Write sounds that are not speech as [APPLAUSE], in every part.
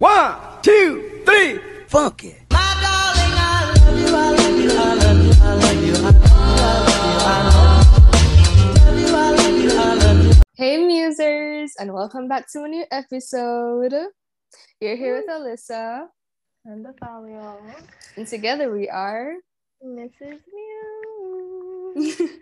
One, two, three, funk it. Hey musers, and welcome back to a new episode. You're here with Alyssa, And the folio. and together we are. Mrs. Mew. [LAUGHS]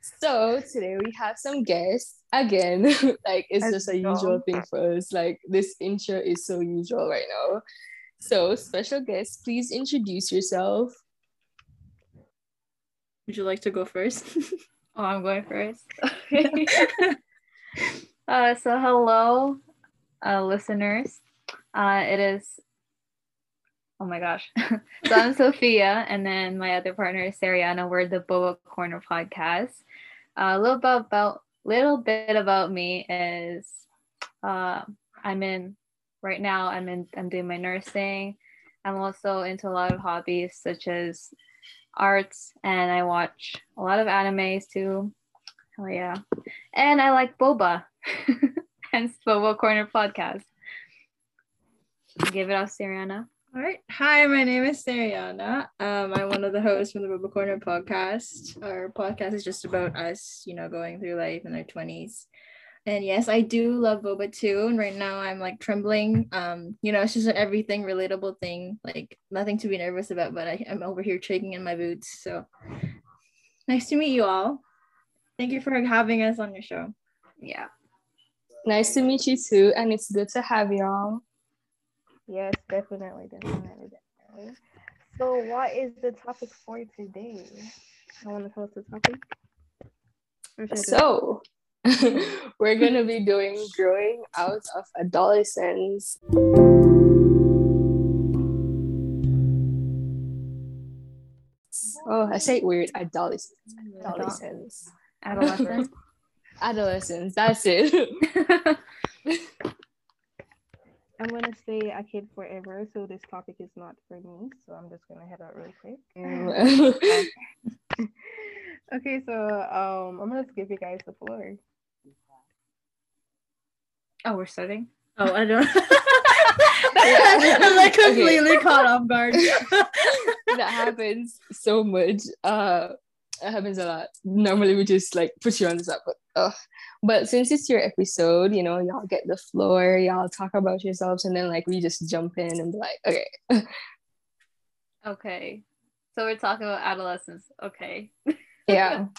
so today we have some guests again. [LAUGHS] like it's As just a usual. usual thing for us. Like this intro is so usual right now. So special guests, please introduce yourself. Would you like to go first? [LAUGHS] Oh, I'm going first. [LAUGHS] uh, so hello, uh, listeners. Uh, it is. Oh my gosh. so I'm Sophia, and then my other partner is Sariana. We're the Boba Corner podcast. A little about, about little bit about me is uh, I'm in right now. I'm in. I'm doing my nursing. I'm also into a lot of hobbies such as arts, and I watch a lot of animes too. Oh yeah, and I like boba, [LAUGHS] hence Boba Corner podcast. Give it off, Sariana. All right. Hi, my name is Sariana. Um, I'm one of the hosts from the Boba Corner podcast. Our podcast is just about us, you know, going through life in our 20s. And yes, I do love boba too. And right now I'm like trembling. Um, you know, it's just an everything relatable thing, like nothing to be nervous about, but I, I'm over here shaking in my boots. So nice to meet you all. Thank you for having us on your show. Yeah. Nice to meet you too, and it's good to have y'all. Yes, definitely, definitely, definitely. So, what is the topic for today? I want to tell us the topic. Or should I just- So, [LAUGHS] we're gonna be doing growing out of adolescence. Oh, I say it weird. Adolescence. Adolescence. Adolescent. [LAUGHS] Adolescence. That's it. [LAUGHS] I'm gonna say a kid forever, so this topic is not for me. So I'm just gonna head out real quick. [LAUGHS] [LAUGHS] Okay, so um, I'm gonna give you guys the floor. oh, we're starting. Oh, I don't. [LAUGHS] I'm like Okay. completely caught off guard. that happens so much. Uh, it happens a lot. Normally, we just like put you on the spot, but ugh. But since it's your episode, you know, y'all get the floor, y'all talk about yourselves, and then like we just jump in and be like, okay, Okay. So we're talking about adolescence. Okay. yeah. [LAUGHS]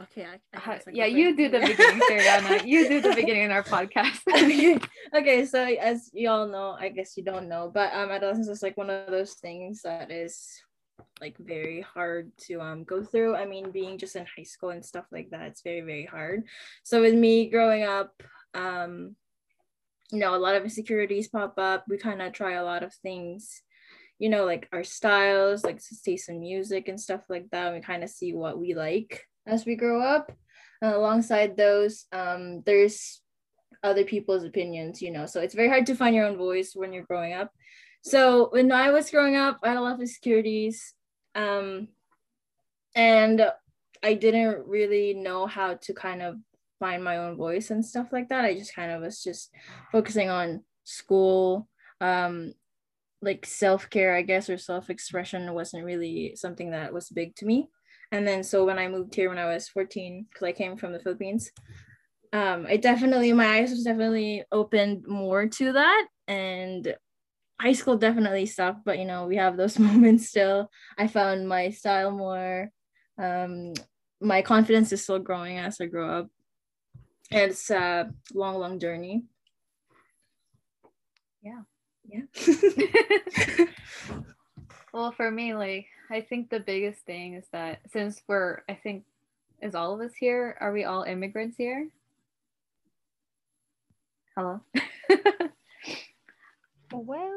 okay, I, I yeah, you do the beginning, Sariana. [LAUGHS] You do the beginning in our podcast. [LAUGHS] okay. okay, so as you all know, I guess you don't know, but um adolescence is like one of those things that is like very hard to um go through. I mean, being just in high school and stuff like that, it's very, very hard. So with me growing up, um, you know, a lot of insecurities pop up. We kind of try a lot of things, you know, like our styles, like taste in music and stuff like that. We kind of see what we like as we grow up. Alongside those, um, there's other people's opinions, you know. So it's very hard to find your own voice when you're growing up. So when I was growing up, I had a lot of insecurities. Um, and I didn't really know how to kind of find my own voice and stuff like that. I just kind of was just focusing on school, um, like self-care, I guess, or self-expression wasn't really something that was big to me. And then so when I moved here when I was 14, because I came from the Philippines, um, I definitely my eyes was definitely opened more to that. And high school definitely sucked, but you know, we have those [LAUGHS] moments still. I found my style more. Um, my confidence is still growing as I grow up. And it's a long, long journey. Yeah. Yeah. [LAUGHS] [LAUGHS] well, for me, like I think the biggest thing is that since we're, I think, is all of us here? Are we all immigrants here? Hello. Well,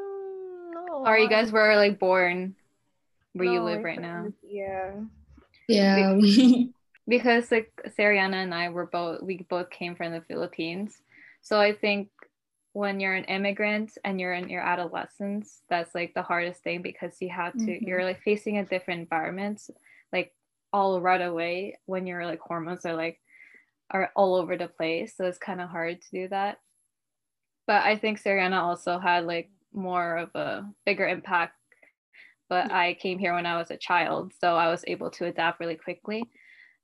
no. or you guys were like born where you live right now? friends- Yeah. Yeah. [LAUGHS] because like Sariana and I were both we both came from the Philippines. So I think when you're an immigrant and you're in your adolescence, that's like the hardest thing because you have to Mhm. you're like facing a different environment, like all right away when your like hormones are like are all over the place. So it's kind of hard to do that. But I think Sariana also had like more of a bigger impact. But I came here when I was a child, so I was able to adapt really quickly.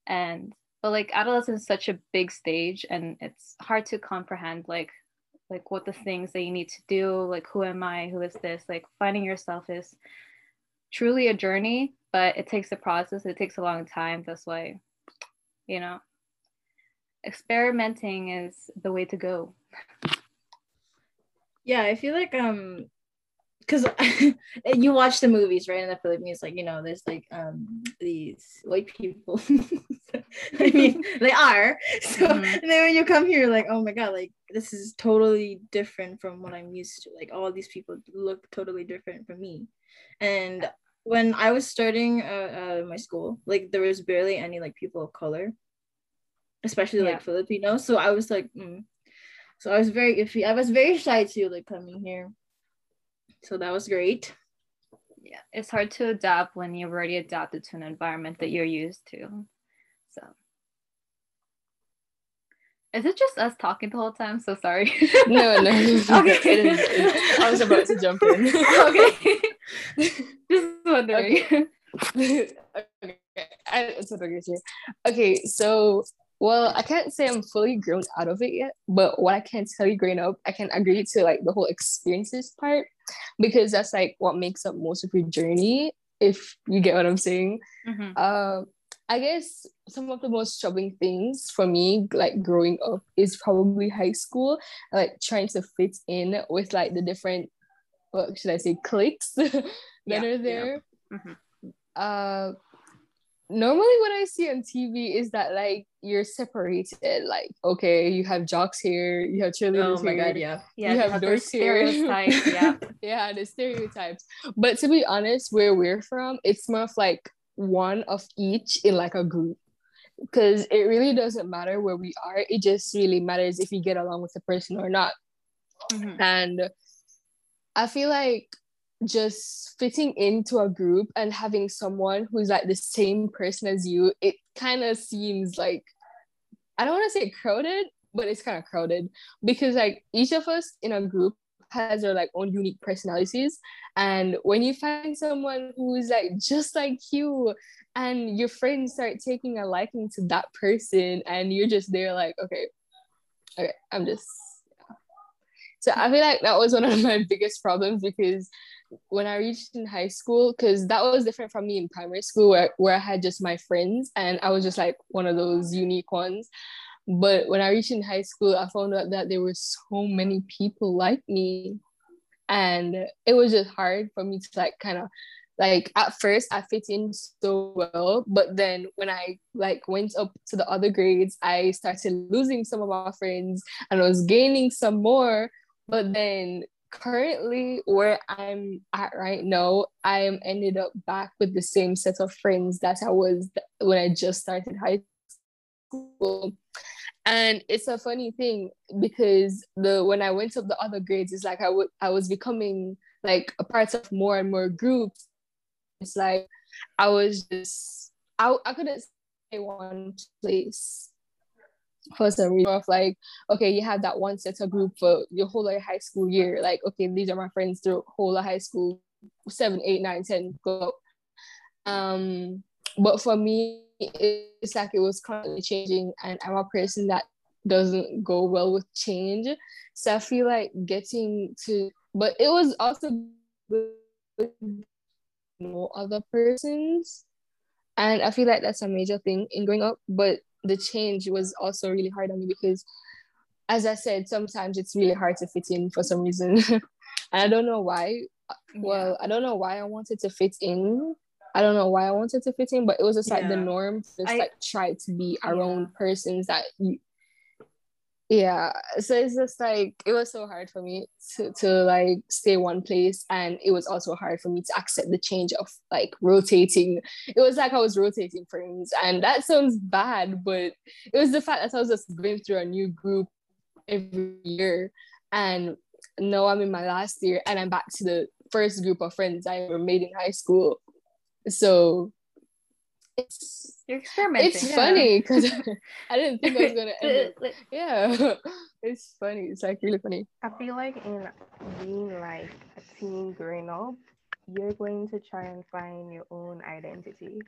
And but like adolescence is such a big stage, and it's hard to comprehend like like what the things that you need to do, like who am I, who is this, like finding yourself is truly a journey, but it takes a process. It takes a long time. That's why, you know, experimenting is the way to go. [LAUGHS] Yeah, I feel like um because [LAUGHS] you watch the movies right in the Philippines, like you know, there's like um these white people. [LAUGHS] I mean, [LAUGHS] they are. So Mhm. and then when you come here, like, oh my god, like this is totally different from what I'm used to. Like all these people look totally different from me. And when I was starting uh, uh my school, like there was barely any like people of color, especially Yeah. like Filipino. So I was like, mm. So I was very iffy. I was very shy too, like coming here. So that was great. Yeah, it's hard to adapt when you've already adapted to an environment that you're used to. So, is it just us talking the whole time? So sorry. No, no. [LAUGHS] Okay. It is- it- I was about to jump in. okay. [LAUGHS] just wondering. okay. [LAUGHS] I, it's what I'm gonna say. Okay, so well, I can't say I'm fully grown out of it yet, but what I can tell you growing up, I can agree to like the whole experiences part because that's like what makes up most of your journey, if you get what I'm saying. Mhm. Um, I guess some of the most troubling things for me, like growing up, is probably high school, like trying to fit in with like the different, what should I say, cliques [LAUGHS] that Yeah, are yeah. there. Mhm. Uh, normally what I see on TV is that like you're separated. Like, okay, you have jocks here, you have cheerleaders Oh my here, god, yeah. Yeah, You have dorks stereotypes. [LAUGHS] Yeah. yeah, the stereotypes. But to be honest, where we're from, it's more of like one of each in like a group. Because it really doesn't matter where we are. It just really matters if you get along with the person or not. Mhm. And I feel like just fitting into a group and having someone who's like the same person as you, it kind of seems like I don't want to say crowded, but it's kind of crowded. Because like each of us in a group has their like own unique personalities. And when you find someone who's like just like you and your friends start taking a liking to that person and you're just there like okay okay i'm just so i feel like that was one of [LAUGHS] my biggest problems because when i reached in high school because that was different from me in primary school where, where i had just my friends and i was just like one of those unique ones but when I reached in high school, I found out that there were so many people like me. And it was just hard for me to like kind of like at first I fit in so well, but then when I like went up to the other grades, I started losing some of my friends and I was gaining some more. But then currently where I'm at right now, I am ended up back with the same set of friends that I was when I just started high school and it's a funny thing because the when I went up the other grades, it's like I would I was becoming like a part of more and more groups. It's like I was just I I couldn't stay one place for some reason of like okay you have that one set of group for your whole like, high school year like okay these are my friends through whole high school seven eight nine ten go um but for me it's like it was constantly changing and i'm a person that doesn't go well with change. So i feel like getting to but it was also no other persons. And i feel like that's a major thing in growing up but the change was also really hard on me because as i said sometimes it's really hard to fit in for some reason. [LAUGHS] And i don't know why. Well i don't know why i wanted to fit in. I don't know why I wanted to fit in, but it was just like the norm to just I- like try to be Yeah. around persons that you yeah. So it's just like it was so hard for me to, to like stay one place and it was also hard for me to accept the change of like rotating. It was like I was rotating friends and that sounds bad, but it was the fact that I was just going through a new group every year and now I'm in my last year and I'm back to the first group of friends I ever made in high school. So it's You're experimenting. it's yeah. funny because [LAUGHS] [LAUGHS] I didn't think I was gonna [LAUGHS] end it. Yeah, it's funny. It's like really funny. I feel like in being like a teen growing up, you're going to try and find your own identity.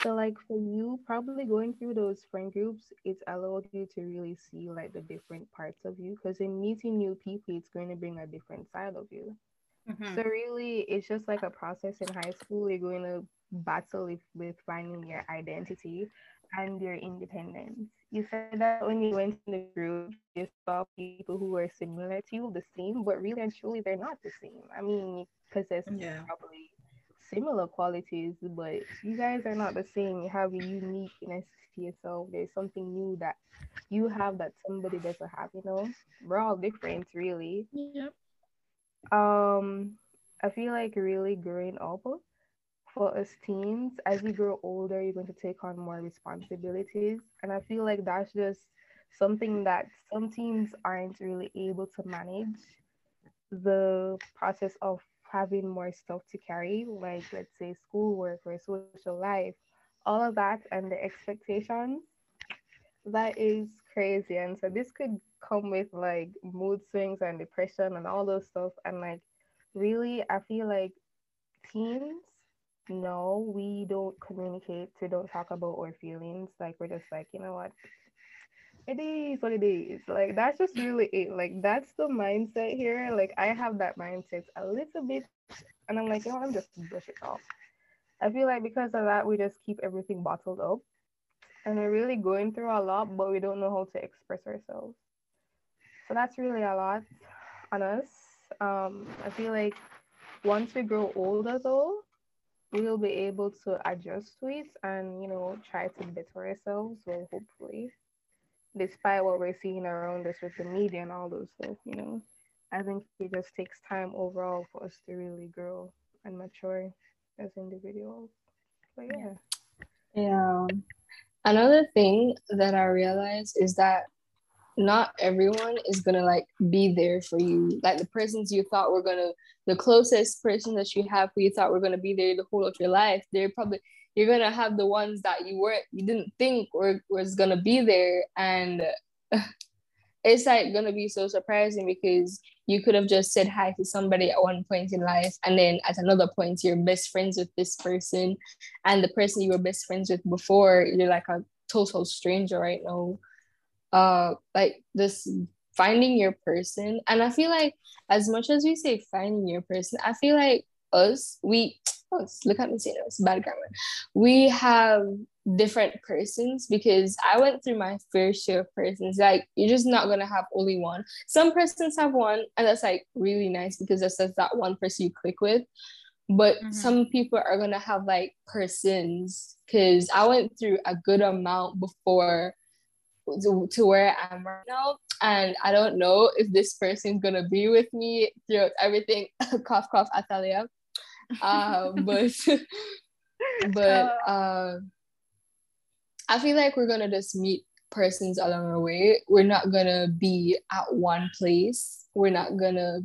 So like for you, probably going through those friend groups, it's allowed you to really see like the different parts of you. Because in meeting new people, it's going to bring a different side of you. Mhm. So really, it's just like a process in high school. You're going to battle with, with finding your identity and your independence. You said that when you went in the group, you saw people who were similar to you, the same, but really and truly, they're not the same. I mean, you possess Yeah. probably similar qualities, but you guys are not the same. You have a uniqueness to yourself. There's something new that you have that somebody doesn't have. You know, we're all different, really Yep. Um i feel like really growing up for us teens as you grow older you're going to take on more responsibilities. And i feel like that's just something that some teens aren't really able to manage the process of having more stuff to carry like let's say schoolwork or social life all of that and the expectations that is crazy. And so this could come with like mood swings and depression and all those stuff. And like really i feel like teens no we don't communicate we don't talk about our feelings. Like we're just like you know what? It is what it is. Like that's just really it. Like that's the mindset here. Like i have that mindset a little bit and i'm like you know i'm just brush it off. I feel like because of that we just keep everything bottled up and we're really going through a lot, but we don't know how to express ourselves. So that's really a lot on us. Um, I feel like once we grow older, though, we'll be able to adjust to it and you know try to better ourselves. Well, hopefully, despite what we're seeing around us with the media and all those stuff, you know, I think it just takes time overall for us to really grow and mature as individuals. But yeah. Yeah. Another thing that I realized is that not everyone is gonna like be there for you. Like the persons you thought were gonna, the closest person that you have who you thought were gonna be there the whole of your life, they're probably you're gonna have the ones that you weren't, you didn't think were was gonna be there, and [LAUGHS] it's like gonna be so surprising because you could have just said hi to somebody at one point in life, and then at another point you're best friends with this person, and the person you were best friends with before, you're like a total stranger right now. Uh, like this finding your person, and I feel like as much as we say finding your person, I feel like us, we [TSK] us, look at me saying it's bad grammar. We have different persons because I went through my fair share of persons. Like you're just not gonna have only one. Some persons have one, and that's like really nice because that's just that one person you click with. But Mhm. some people are gonna have like persons because I went through a good amount before to, to where I am right now. And I don't know if this person's gonna be with me throughout everything. [LAUGHS] cough cough Atalia. Uh, but [LAUGHS] but uh, [LAUGHS] I feel like we're gonna just meet persons along our way. We're not gonna be at one place. We're not gonna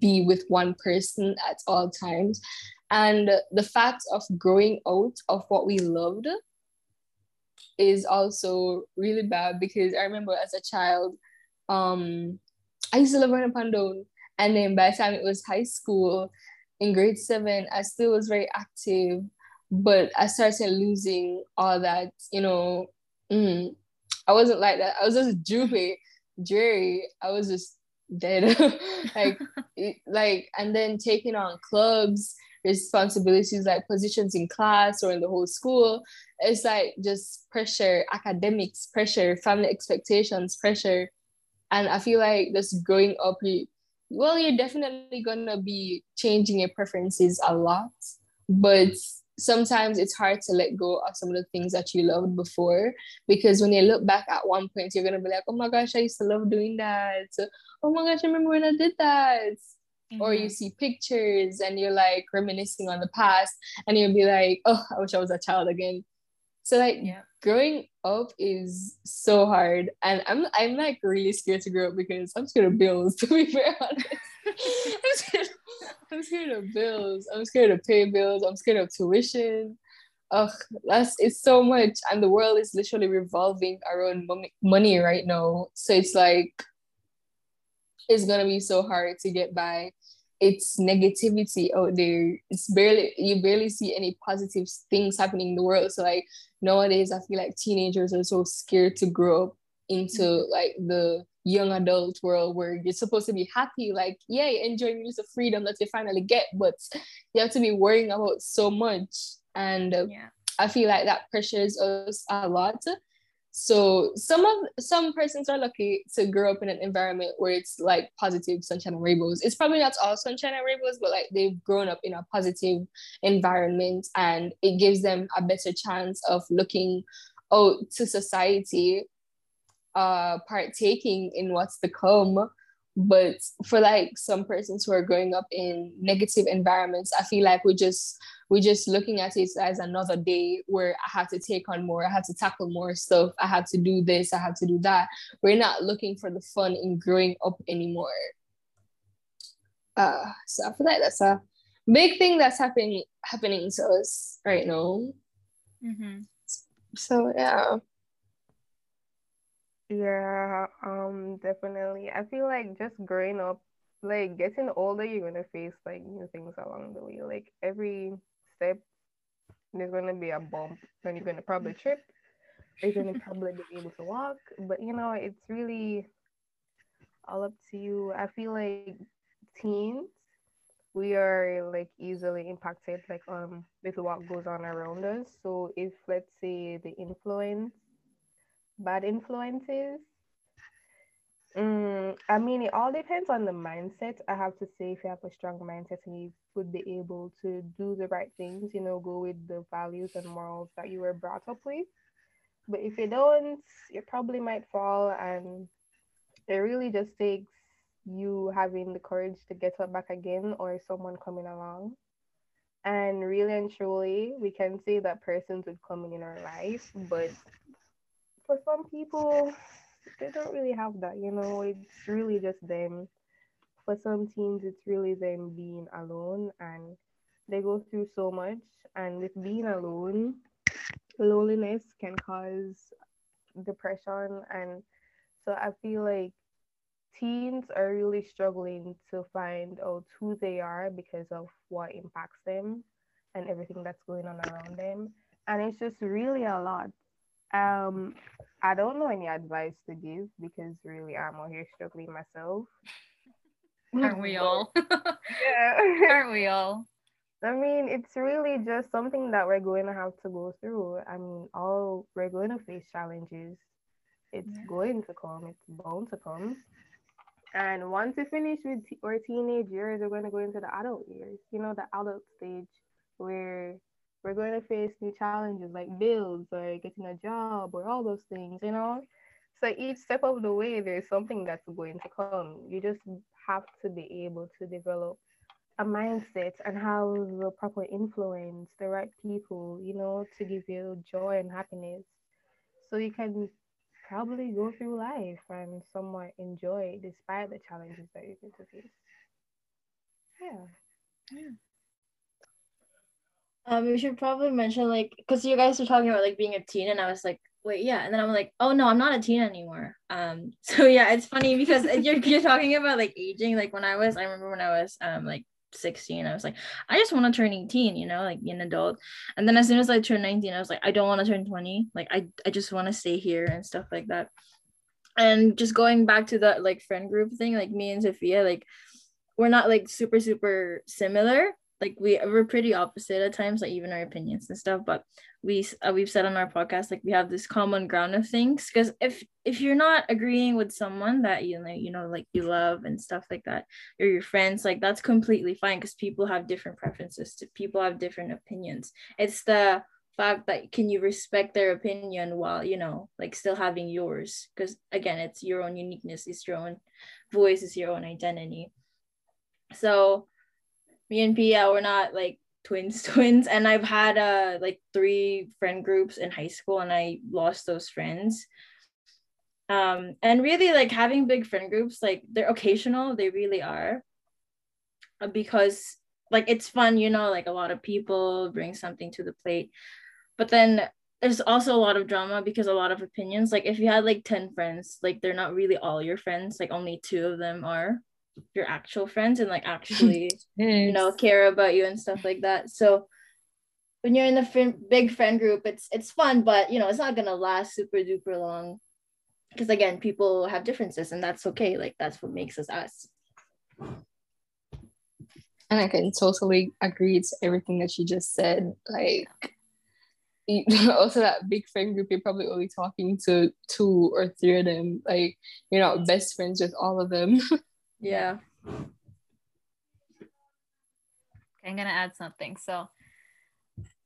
be with one person at all times. And the fact of growing out of what we loved is also really bad because I remember as a child, um, I used to love running up and then by the time it was high school, in grade seven, I still was very active, but I started losing all that, you know. Mm, I wasn't like that. I was just droopy, dreary. I was just dead. [LAUGHS] like, [LAUGHS] it- like, and then taking on clubs, responsibilities like positions in class or in the whole school. It's like just pressure, academics, pressure, family expectations, pressure. And I feel like just growing up, you, well, you're definitely gonna be changing your preferences a lot, but sometimes it's hard to let go of some of the things that you loved before because when you look back at one point, you're gonna be like, oh my gosh, I used to love doing that. Oh my gosh, I remember when I did that. Or you mm-hmm. see pictures and you're like reminiscing on the past, and you'll be like, oh, I wish I was a child again. So like Yeah. growing up is so hard, and I'm I'm like really scared to grow up because I'm scared of bills. To be very honest, [LAUGHS] I'm scared. Of bills. I'm scared of pay bills. I'm scared of tuition. ugh, that's it's so much, and the world is literally revolving around money, money right now. So it's like it's gonna be so hard to get by. It's negativity out there. It's barely you barely see any positive things happening in the world. So like nowadays, I feel like teenagers are so scared to grow up into like the young adult world where you're supposed to be happy, like yay, enjoying this freedom that you finally get, but you have to be worrying about so much. And uh, Yeah. I feel like that pressures us a lot. So some of some persons are lucky to grow up in an environment where it's like positive sunshine and rainbows. It's probably not all sunshine and rainbows, but like they've grown up in a positive environment and it gives them a better chance of looking out to society, uh partaking in what's to come. But for like some persons who are growing up in negative environments, I feel like we just we're just looking at it as another day where I have to take on more, I have to tackle more stuff, I have to do this, I have to do that. We're not looking for the fun in growing up anymore. Uh, so I feel like that's a big thing that's happening happening to us right now. Mm-hmm. So yeah. Yeah, um, definitely. I feel like just growing up, like getting older, you're gonna face like new things along the way. Like every step, there's gonna be a bump, and you're gonna probably trip, you're gonna probably be able to walk. But you know, it's really all up to you. I feel like teens, we are like easily impacted, like um, with what goes on around us. So if let's say the influence bad influences. Mm, I mean, it all depends on the mindset. I have to say, if you have a strong mindset and you would be able to do the right things, you know, go with the values and morals that you were brought up with. But if you don't, you probably might fall, and it really just takes you having the courage to get up back again or someone coming along. And really and truly, we can say that persons would come in our life, but for some people, they don't really have that, you know, it's really just them. For some teens, it's really them being alone and they go through so much. And with being alone, loneliness can cause depression. And so I feel like teens are really struggling to find out who they are because of what impacts them and everything that's going on around them. And it's just really a lot. Um, I don't know any advice to give because really I'm out here struggling myself. Aren't we [LAUGHS] all? Yeah. [LAUGHS] Aren't we all? I mean, it's really just something that we're going to have to go through. I mean, all we're going to face challenges. It's Yeah. going to come. It's bound to come. And once we finish with t- our teenage years, we're going to go into the adult years. You know, the adult stage where we're going to face new challenges like bills or getting a job or all those things. You know, so each step of the way, there's something that's going to come. You just have to be able to develop a mindset and have the proper influence, the right people, you know, to give you joy and happiness. So you can probably go through life and somewhat enjoy it despite the challenges that you're going to face. Yeah. Yeah. Um, we should probably mention like because you guys were talking about like being a teen, and I was like, wait, yeah, and then I'm like, oh no, I'm not a teen anymore. Um, [LAUGHS] so yeah, it's funny because you're you're talking about like aging. Like when I was, I remember when I was um like 16, I was like, I just want to turn 18, you know, like be an adult. And then as soon as I turned 19, I was like, I don't want to turn 20. Like I I just want to stay here and stuff like that. And just going back to that like friend group thing, like me and Sophia, like we're not like super super similar like we we're pretty opposite at times like even our opinions and stuff but we uh, we've said on our podcast like we have this common ground of things because if if you're not agreeing with someone that you know you know like you love and stuff like that or your friends like that's completely fine because people have different preferences to people have different opinions. It's the fact that can you respect their opinion while you know like still having yours because again it's your own uniqueness it's your own voice it's your own identity. So me and Pia we're not like twins [LAUGHS] twins and I've had uh like three friend groups in high school and I lost those friends. Um and really like having big friend groups like they're occasional they really are Uh, because like it's fun you know like a lot of people bring something to the plate but then there's also a lot of drama because a lot of opinions. Like if you had like 10 friends, like they're not really all your friends, like only two of them are your actual friends and like actually [LAUGHS] you know care about you and stuff like that. So when you're in a friend, big friend group, it's it's fun, but you know, it's not gonna last super duper long. Because again, people have differences and that's okay. Like that's what makes us us. And I can totally agree to everything that you just said. Like [LAUGHS] also that big friend group, you're probably only talking to two or three of them. Like you're not best friends with all of them. [LAUGHS] yeah. I'm gonna add something. So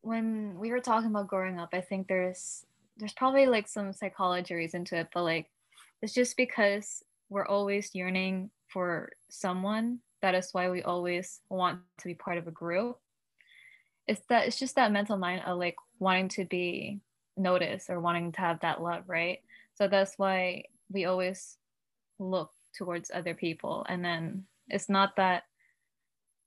when we were talking about growing up, I think there's there's probably like some psychology reason to it, but like it's just because we're always yearning for someone. That is why we always want to be part of a group. It's that it's just that mental mind of like wanting to be noticed or wanting to have that love, right? So that's why we always look towards other people. And then it's not that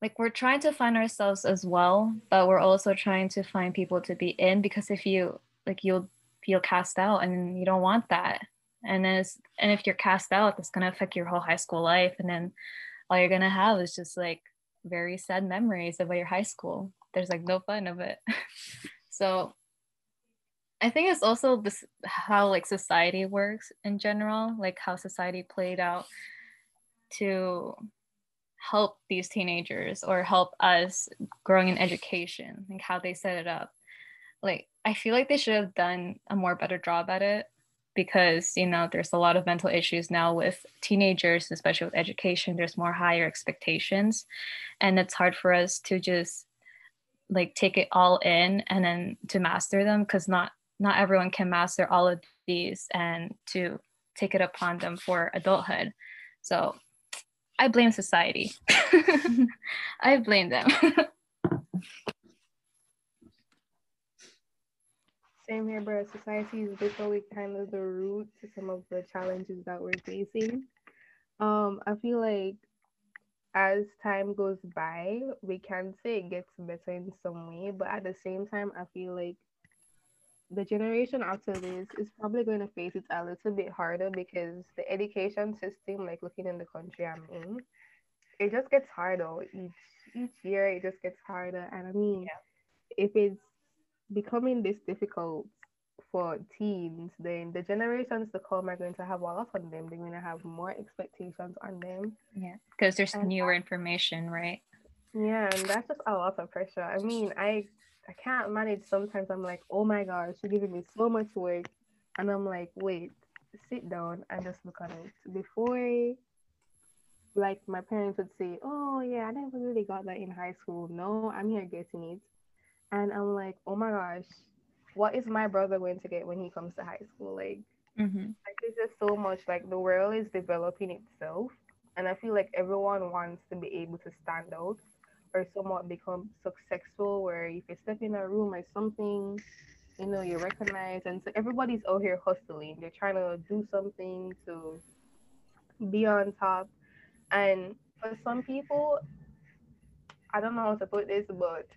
like we're trying to find ourselves as well, but we're also trying to find people to be in because if you like you'll feel cast out and you don't want that. And it's, and if you're cast out, that's gonna affect your whole high school life. And then all you're gonna have is just like very sad memories about your high school. There's like no fun of it. [LAUGHS] so I think it's also this how like society works in general, like how society played out to help these teenagers or help us growing in education, like how they set it up. Like I feel like they should have done a more better job at it because you know there's a lot of mental issues now with teenagers especially with education there's more higher expectations and it's hard for us to just like take it all in and then to master them because not not everyone can master all of these and to take it upon them for adulthood so i blame society [LAUGHS] i blame them [LAUGHS] Same here, bro. Society is literally kind of the root to some of the challenges that we're facing. Um, I feel like as time goes by, we can say it gets better in some way, but at the same time, I feel like the generation after this is probably going to face it a little bit harder because the education system, like looking in the country I'm in, it just gets harder each each year. It just gets harder, and I mean, yeah. if it's becoming this difficult for teens, then the generations to come are going to have a lot on them. They're going to have more expectations on them. Yeah, because there's and newer information, right? Yeah, and that's just a lot of pressure. I mean, I I can't manage. Sometimes I'm like, oh my gosh, you're giving me so much work, and I'm like, wait, sit down and just look at it before. Like my parents would say, oh yeah, I never really got that in high school. No, I'm here getting it and I'm like, oh my gosh, what is my brother going to get when he comes to high school? Like, mm-hmm. like there's just so much. Like the world is developing itself, and I feel like everyone wants to be able to stand out or somewhat become successful. Where if you step in a room or something, you know, you're recognized. and so everybody's out here hustling. They're trying to do something to be on top, and for some people, I don't know how to put this, but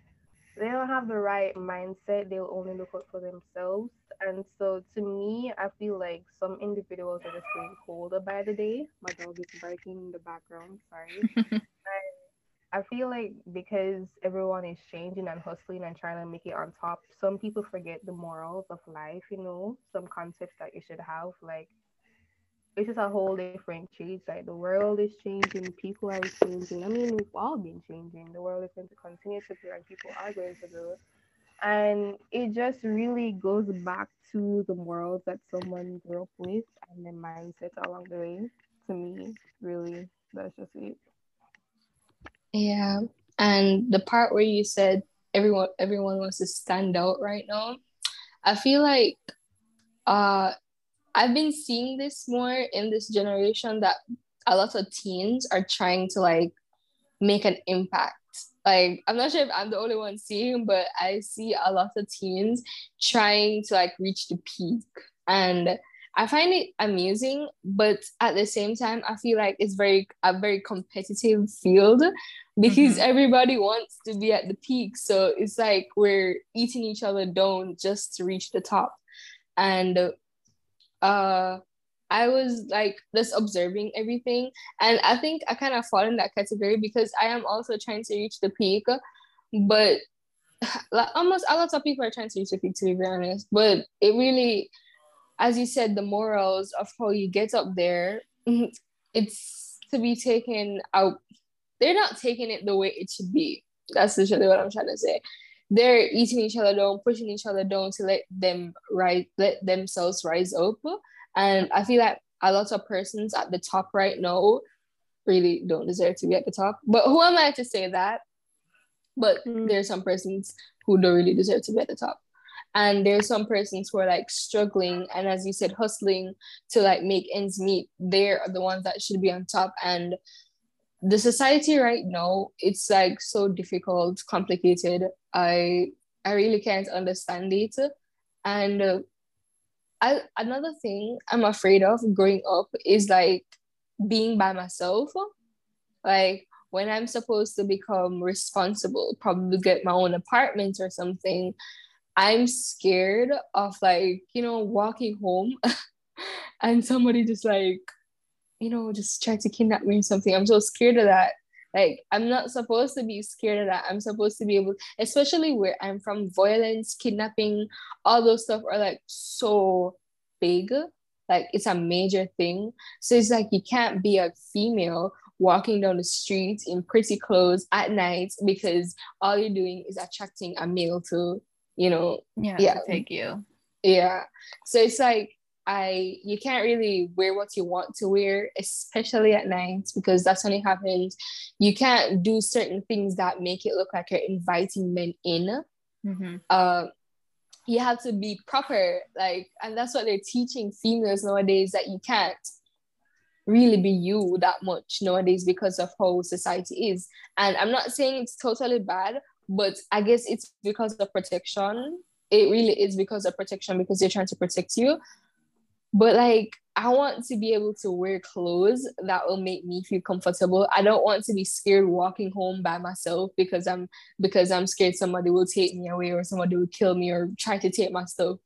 they don't have the right mindset. They'll only look out for themselves. And so to me, I feel like some individuals are just being colder by the day. My dog is barking in the background. Sorry. [LAUGHS] I feel like because everyone is changing and hustling and trying to make it on top, some people forget the morals of life, you know, some concepts that you should have, like it's just a whole different change. Like the world is changing, people are changing. I mean, we've all been changing. The world is going to continue to grow, and people are going to grow. And it just really goes back to the morals that someone grew up with and the mindset along the way. To me, really, that's just it. Yeah, and the part where you said everyone everyone wants to stand out right now, I feel like uh I've been seeing this more in this generation that a lot of teens are trying to like make an impact. Like I'm not sure if I'm the only one seeing, but I see a lot of teens trying to like reach the peak. And I find it amusing, but at the same time, I feel like it's very a very competitive field because Mhm. everybody wants to be at the peak. So it's like we're eating each other down just to reach the top. And uh I was like just observing everything. And I think I kind of fall in that category because I am also trying to reach the peak. But [SIGHS] like almost a lot of people are trying to reach the peak to be very honest. But it really, as you said, the morals of how you get up there, [LAUGHS] it's to be taken out. They're not taking it the way it should be. That's literally what I'm trying to say. They're eating each other down, pushing each other down to let them rise, let themselves rise up. And I feel like a lot of persons at the top right now really don't deserve to be at the top. But who am I to say that? But Mm. are some persons who don't really deserve to be at the top. And there's some persons who are like struggling and as you said, hustling to like make ends meet. They're the ones that should be on top. And the society right now, it's like so difficult, complicated. I I really can't understand it. And uh, I another thing I'm afraid of growing up is like being by myself. Like when I'm supposed to become responsible, probably get my own apartment or something, I'm scared of like, you know, walking home [LAUGHS] and somebody just like, you know, just try to kidnap me or something. I'm so scared of that. Like, I'm not supposed to be scared of that. I'm supposed to be able, especially where I'm from, violence, kidnapping, all those stuff are like so big. Like, it's a major thing. So it's like you can't be a female walking down the street in pretty clothes at night because all you're doing is attracting a male to, you know, Yeah, Yeah. take you. yeah. So it's like I you can't really wear what you want to wear, especially at night, because that's when it happens. You can't do certain things that make it look like you're inviting men in. hmm Uh, you have to be proper, like, and that's what they're teaching females nowadays that you can't really be you that much nowadays because of how society is. And I'm not saying it's totally bad, but I guess it's because of protection. It really is because of protection because they're trying to protect you. But like, I want to be able to wear clothes that will make me feel comfortable. I don't want to be scared walking home by myself because I'm because I'm scared somebody will take me away or somebody will kill me or try to take my stuff.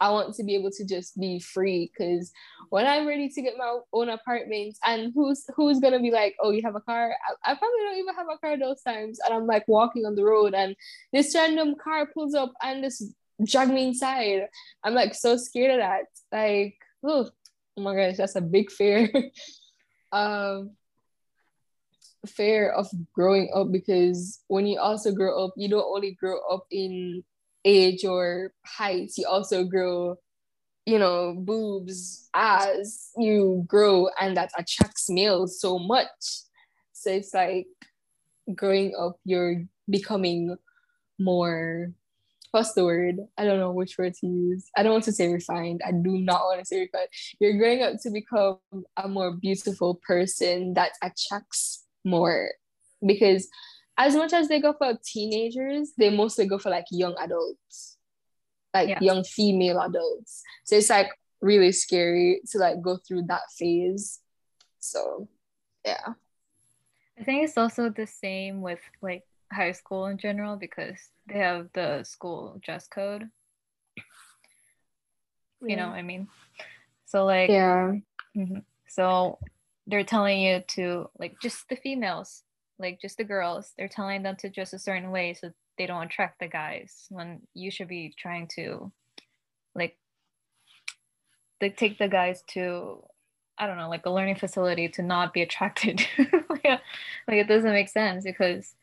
I want to be able to just be free because when I'm ready to get my own apartment and who's who's gonna be like, oh, you have a car? I, I probably don't even have a car those times, and I'm like walking on the road and this random car pulls up and just drag me inside. I'm like so scared of that. Like, oh, oh my gosh, that's a big fear. [LAUGHS] um, fear of growing up because when you also grow up, you don't only grow up in age or height, you also grow, you know, boobs as you grow, and that attracts males so much. So it's like growing up, you're becoming more what's the word? I don't know which word to use. I don't want to say refined. I do not want to say refined. You're growing up to become a more beautiful person that attracts more because as much as they go for teenagers, they mostly go for like young adults, like Yeah. young female adults. So it's like really scary to like go through that phase. So yeah. I think it's also the same with like high school in general because they have the school dress code. You know what I mean? So like Yeah. Mhm. So they're telling you to like just the females, like just the girls. They're telling them to dress a certain way so they don't attract the guys. When you should be trying to, like, they take the guys to, I don't know, like a learning facility to not be attracted. [LAUGHS] like, like it doesn't make sense because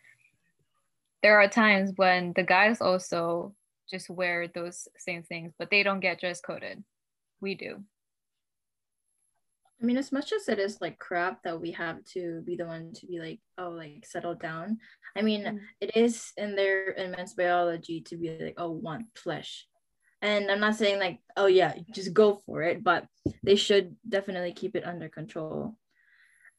there are times when the guys also just wear those same things, but they don't get dress coded. We do. I mean, as much as it is like crap that we have to be the one to be like, oh, like settle down. I mean, Mm. it is in their immense biology to be like, oh, want flesh. And I'm not saying like, oh yeah, just go for it, but they should definitely keep it under control.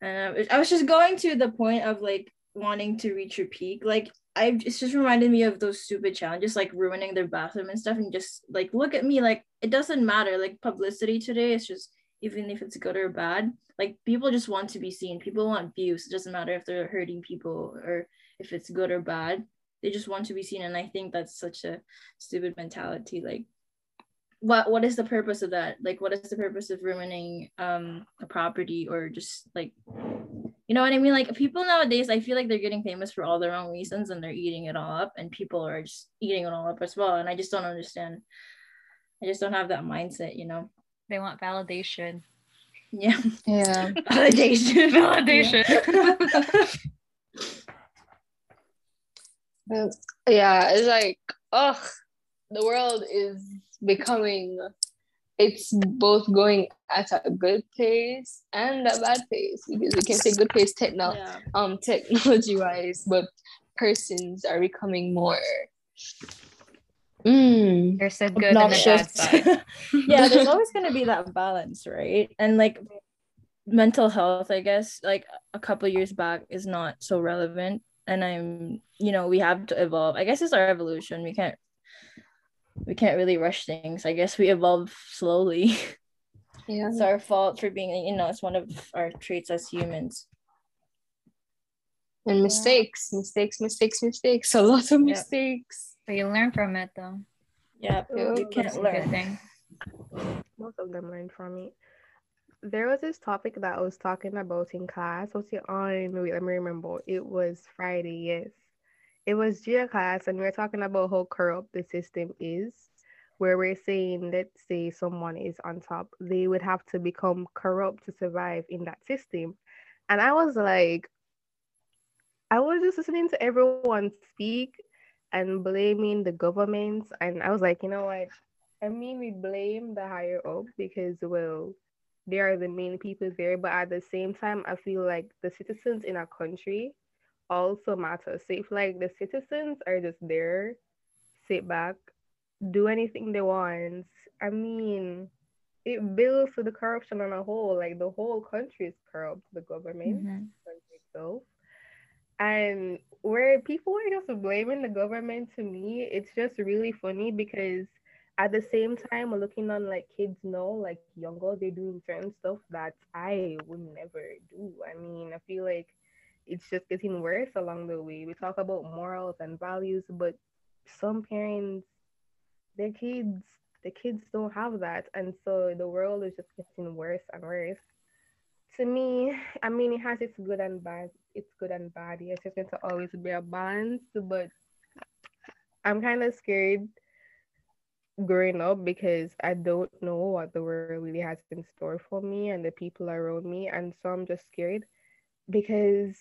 And I was- I was just going to the point of like wanting to reach your peak. Like I it's just reminded me of those stupid challenges like ruining their bathroom and stuff and just like look at me like it doesn't matter like publicity today it's just even if it's good or bad like people just want to be seen people want views it doesn't matter if they're hurting people or if it's good or bad they just want to be seen and I think that's such a stupid mentality like what what is the purpose of that like what is the purpose of ruining um a property or just like you know what I mean? Like people nowadays, I feel like they're getting famous for all the wrong reasons and they're eating it all up, and people are just eating it all up as well. And I just don't understand. I just don't have that mindset, you know. They want validation. Yeah. Yeah. [LAUGHS] Validation. [LAUGHS] Validation. [LAUGHS] Um, yeah, it's like, ugh, the world is becoming, it's both going at a good pace and a bad pace because we can say good pace techno- yeah. um, technology wise, but persons are becoming more. Mm, There's a good and a bad side. [LAUGHS] yeah, there's always gonna be that balance, right? And like mental health, I guess, like a couple years back is not so relevant. And I'm, you know, we have to evolve. I guess it's our evolution. We can't we can't really rush things. I guess we evolve slowly. [LAUGHS] yeah. it's our fault for being, you know, it's one of our traits as humans. And mistakes, mistakes, mistakes, mistakes. A lot of Yeah. mistakes. But you learn from it though. Yeah, Yeah, we That's can't learn. thing. [LAUGHS] Most of them learned from it. There was this topic that I was talking about in class. Was it on? Wait, let me remember. It was Friday. Yes, it was Gia class, and we were talking about how corrupt the system is. Where we're saying, let's say someone is on top, they would have to become corrupt to survive in that system. And I was like, I was just listening to everyone speak and blaming the government. And I was like, you know what? I mean, we blame the higher up because, well, they are the main people there. But at the same time, I feel like the citizens in our country also matter. So if like the citizens are just there, sit back, do anything they want, I mean, it builds to the corruption on a whole. Like the whole country is corrupt, the government Mhm. country itself. And where people are just blaming the government to me, it's just really funny because at the same time we're looking on like kids now, like younger, they're doing certain stuff that I would never do. I mean, I feel like it's just getting worse along the way. We talk about morals and values, but some parents, their kids, the kids don't have that. And so the world is just getting worse and worse to me, I mean, it has its good and bad. It's good and bad. Yes, it's just going to always be a balance, but I'm kind of scared growing up because I don't know what the world really has in store for me and the people around me. And so I'm just scared because,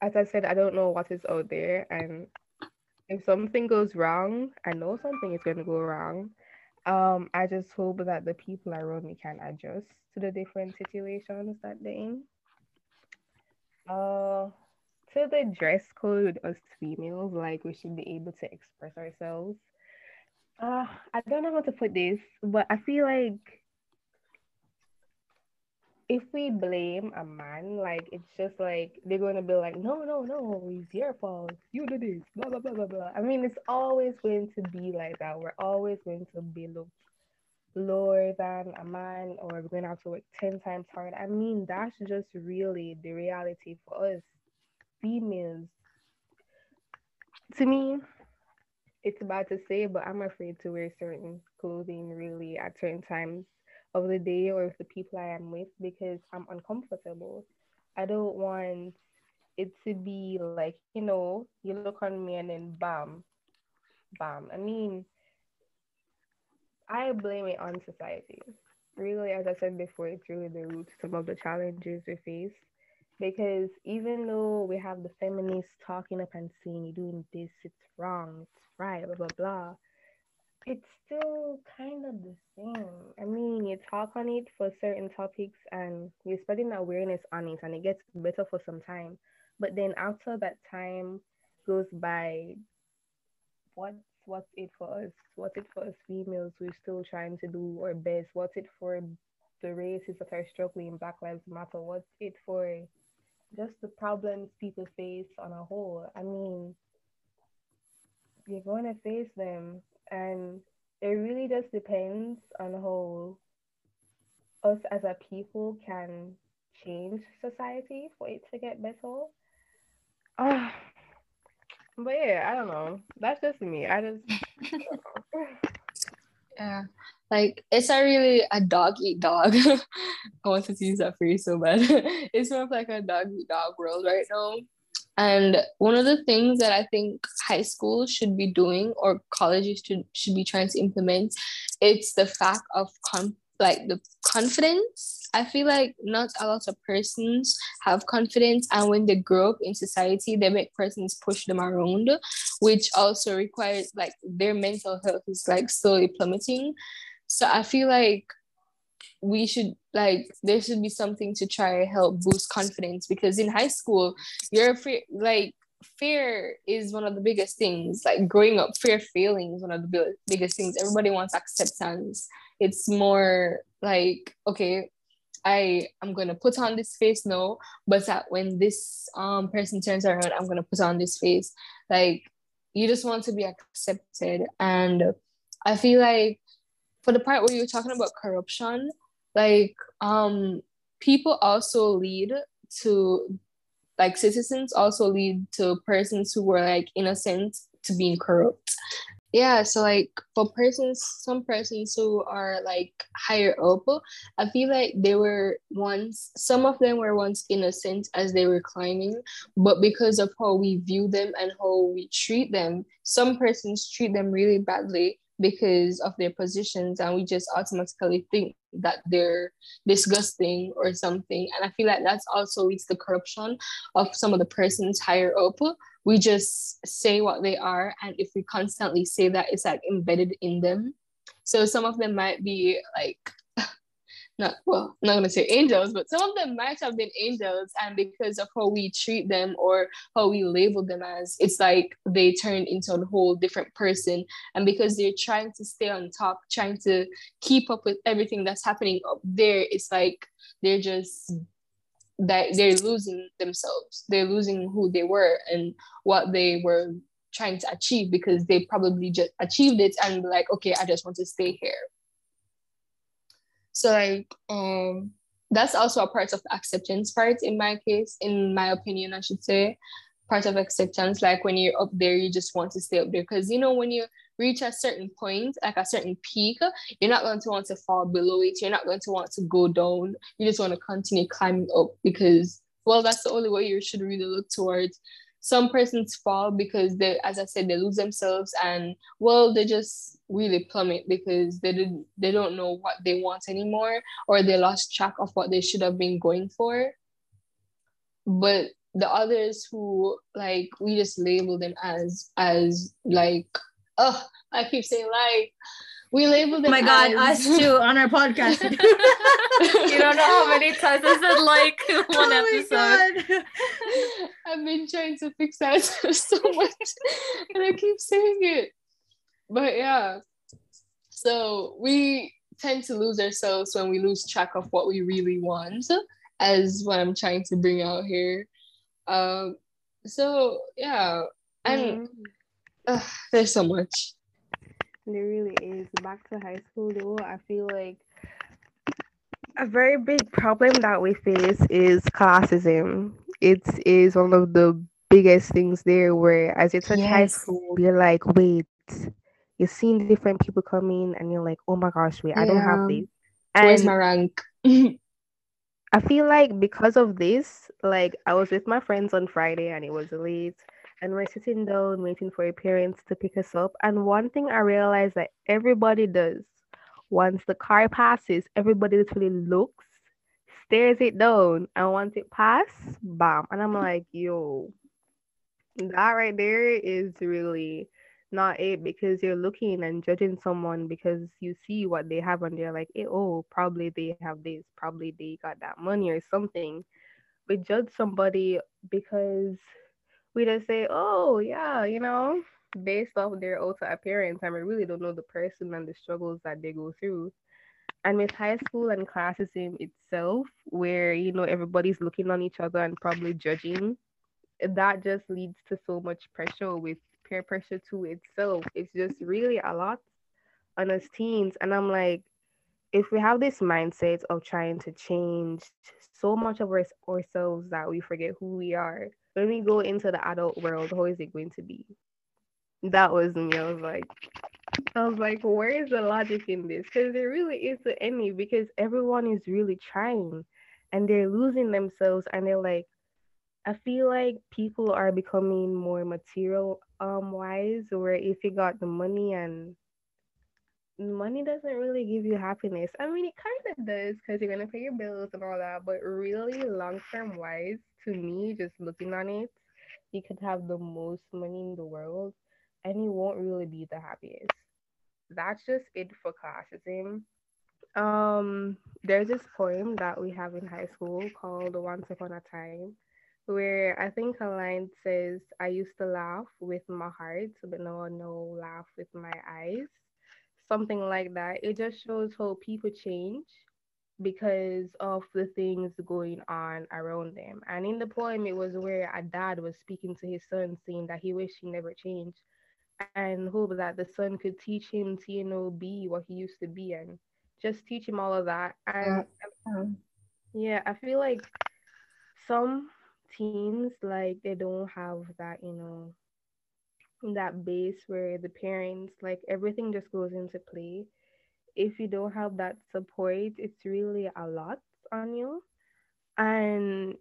as I said, I don't know what is out there. And if something goes wrong, I know something is going to go wrong. Um, I just hope that the people around me can adjust to the different situations that they're in. Uh, to the dress code us females, like we should be able to express ourselves. Uh, I don't know how to put this, but I feel like if we blame a man, like it's just like they're gonna be like, no, no, no, it's your fault. You did this, blah blah blah blah blah. I mean, it's always going to be like that. We're always going to be looked lower than a man, or we're gonna have to work ten times harder. I mean, that's just really the reality for us females. To me, it's bad to say, but I'm afraid to wear certain clothing really at certain times of the day or with the people I am with because I'm uncomfortable. I don't want it to be like, you know, you look on me and then bam, bam. I mean, I blame it on society. Really, as I said before, it's really the root to some of the challenges we face. Because even though we have the feminists talking up and saying you're doing this, it's wrong, it's right, blah blah blah it's still kind of the same. I mean, you talk on it for certain topics and you're spreading awareness on it, and it gets better for some time. But then after that time goes by, what's what's it for us? What's it for us females? We're still trying to do our best. What's it for the races that are struggling? Black Lives Matter. What's it for? Just the problems people face on a whole. I mean, you're going to face them. And it really just depends on how us as a people can change society for it to get better. Uh, but yeah, I don't know. That's just me. I just [LAUGHS] Yeah. Like it's not really a dog eat dog. [LAUGHS] I wanted to use that phrase so bad. [LAUGHS] it's more of like a dog eat dog world right now. And one of the things that I think high school should be doing or colleges should, should be trying to implement, it's the fact of like the confidence. I feel like not a lot of persons have confidence, and when they grow up in society, they make persons push them around, which also requires like their mental health is like slowly plummeting. So I feel like we should like there should be something to try help boost confidence because in high school you're afraid like fear is one of the biggest things like growing up fear failing is one of the biggest things everybody wants acceptance it's more like okay i i'm gonna put on this face no but that when this um person turns around i'm gonna put on this face. Like you just want to be accepted. And i feel like for the part where you're talking about corruption like um people also lead to like citizens also lead to persons who were like innocent to being corrupt yeah so like for persons some persons who are like higher up i feel like they were once some of them were once innocent as they were climbing but because of how we view them and how we treat them some persons treat them really badly because of their positions and we just automatically think that they're disgusting or something. And i feel like that's also leads to corruption of some of the persons higher up we just say what they are and if we constantly say that it's like embedded in them so some of them might be like [LAUGHS] not well, not gonna say angels, but some of them might have been angels, and because of how we treat them or how we label them as, it's like they turn into a whole different person. And because they're trying to stay on top, trying to keep up with everything that's happening up there, it's like they're just that they're losing themselves. They're losing who they were and what they were trying to achieve because they probably just achieved it and like, okay, I just want to stay here so like um that's also a part of the acceptance part in my case, in my opinion, I should say. Part of acceptance, like when you're up there, you just want to stay up there. Because you know, when you reach a certain point, like a certain peak, you're not going to want to fall below it. You're not going to want to go down. You just want to continue climbing up because well, that's the only way you should really look towards some persons fall because they as i said they lose themselves and well they just really plummet because they didn't they don't know what they want anymore or they lost track of what they should have been going for but the others who like we just label them as as like oh i keep saying like we label them. Oh my god, as... us too [LAUGHS] on our podcast. [LAUGHS] you don't know how many times I said like [LAUGHS] one oh episode. I've been trying to fix that so much, and I keep saying it. But yeah, so we tend to lose ourselves when we lose track of what we really want, as what I'm trying to bring out here. Um, so yeah, and Mhm. Uh, there's so much. There really is. Back to high school though, I feel like a very big problem that we face is classism. It is one of the biggest things there where as you touch high school, you're like, wait, you're seeing different people come in and you're like, oh my gosh, wait, I don't have Yeah. this. Where's And my rank? [LAUGHS] I feel like because of this, like I was with my friends on Friday and it was late, and we're sitting down waiting for our parents to pick us up. And one thing I realized that everybody does once the car passes, everybody literally looks, stares it down, and once it pass, bam. And I'm like, yo, that right there is really not it because you're looking and judging someone because you see what they have and they're like, eh, oh, probably they have this, probably they got that money or something. We judge somebody because we just say, oh, yeah, you know, based off their outer appearance, and we really don't know the person and the struggles that they go through. And with high school and classism itself, where you know everybody's looking on each other and probably judging, that just leads to so much pressure with peer pressure to itself. It's just really a lot on us teens. And I'm like, if we have this mindset of trying to change so much of our, ourselves that we forget who we are, when we go into the adult world, how is it going to be? That was me. I was like, I was like, where is the logic in this? Because there really isn't any, because everyone is really trying and they're losing themselves and they're like, I feel like people are becoming more material um wise where if you got the money and money doesn't really give you happiness. I mean it kind of does because you're gonna pay your bills and all that, but really long term wise, to me, just looking on it, you could have the most money in the world and you won't really be the happiest. That's just it for classism. Um, there's this poem that we have in high school called Once Upon a Time where I think a line says, I used to laugh with my heart, but now I know laugh with my eyes. Something like that. It just shows how people change because of the things going on around them. And in the poem, it was where a dad was speaking to his son, saying that he wished he never changed and hope that the son could teach him to, you know, be what he used to be and just teach him all of that. And yeah, yeah I feel like some teens like they don't have that you know that base where the parents like everything just goes into play. If you don't have that support it's really a lot on you. And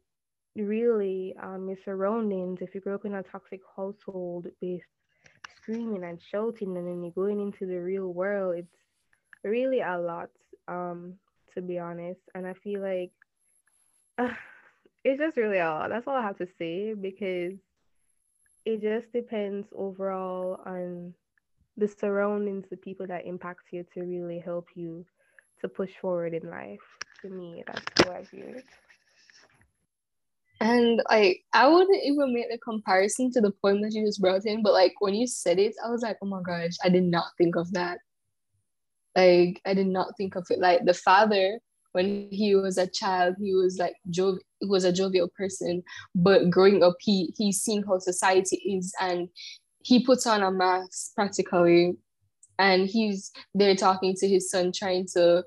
really um your surroundings if you grow up in a toxic household with screaming and shouting and then you're going into the real world it's really a lot um to be honest. And i feel like uh, [SIGHS] it's just really all that's all I have to say because it just depends overall on the surroundings, the people that impact you to really help you to push forward in life. To me, that's how I view it. And like I wouldn't even make the comparison to the poem that you just brought in, but like when you said it, I was like, oh my gosh, I did not think of that. Like I did not think of it. Like the father when he was a child, he was like jov- he was a jovial person, but growing up, he he's seen how society is, and he puts on a mask practically, and he's there talking to his son, trying to.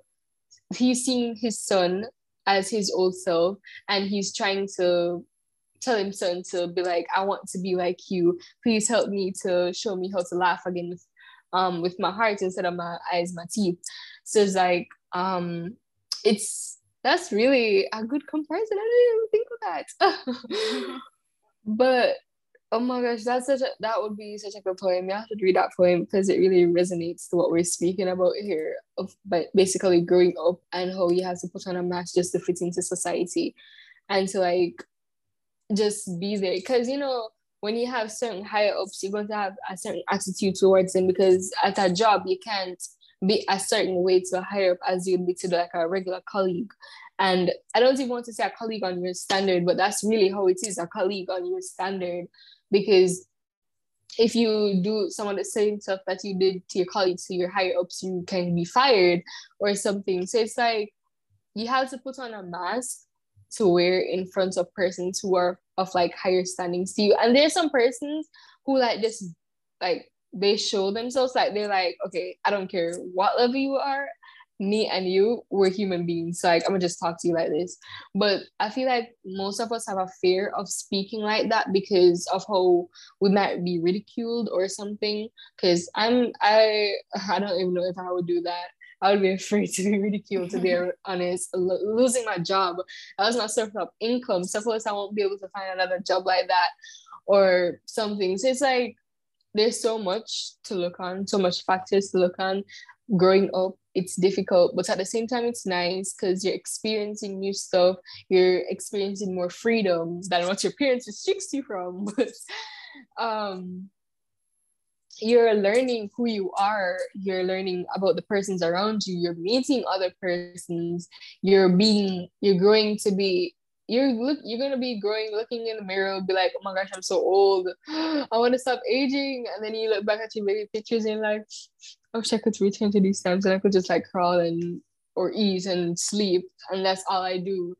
He's seeing his son as his old self, and he's trying to tell him son to be like, I want to be like you. Please help me to show me how to laugh again with um with my heart instead of my eyes, my teeth. So it's like um it's that's really a good comparison. I didn't even think of that. [LAUGHS] but oh my gosh, that's such a that would be such a good poem. You have to read that poem because it really resonates to what we're speaking about here of but basically growing up and how you have to put on a mask just to fit into society and to like just be there. Cause you know, when you have certain higher ups, you're going to have a certain attitude towards them because at a job you can't be a certain way to a higher up as you'd be to like a regular colleague. And I don't even want to say a colleague on your standard, but that's really how it is a colleague on your standard. Because if you do some of the same stuff that you did to your colleagues, to your higher ups, you can be fired or something. So it's like you have to put on a mask to wear in front of persons who are of like higher standings to you. And there's some persons who like just like they show themselves like they're like, okay, I don't care what level you are, me and you, we're human beings. So like I'm gonna just talk to you like this. But I feel like most of us have a fear of speaking like that because of how we might be ridiculed or something. Cause I'm I [LAUGHS] I don't even know if I would do that. I would be [LAUGHS] afraid to be ridiculed, to be [LAUGHS] honest. L- losing my job, I was my source of income. Suppose I won't be able to find another job like that or something. So it's like there's so much to look on, so much factors to look on. Growing up, it's difficult, but at the same time, it's nice because you're experiencing new stuff. You're experiencing more freedom than what your parents restrict you from. [LAUGHS] Um, you're learning who you are. You're learning about the persons around you. You're meeting other persons. You're being. You're growing to be you're look you're gonna be growing looking in the mirror be like oh my gosh i'm so old. [GASPS] I want to stop aging. And then you look back at your baby pictures and like i wish i could return to these times and i could just like crawl and or eat and sleep. And that's all i do.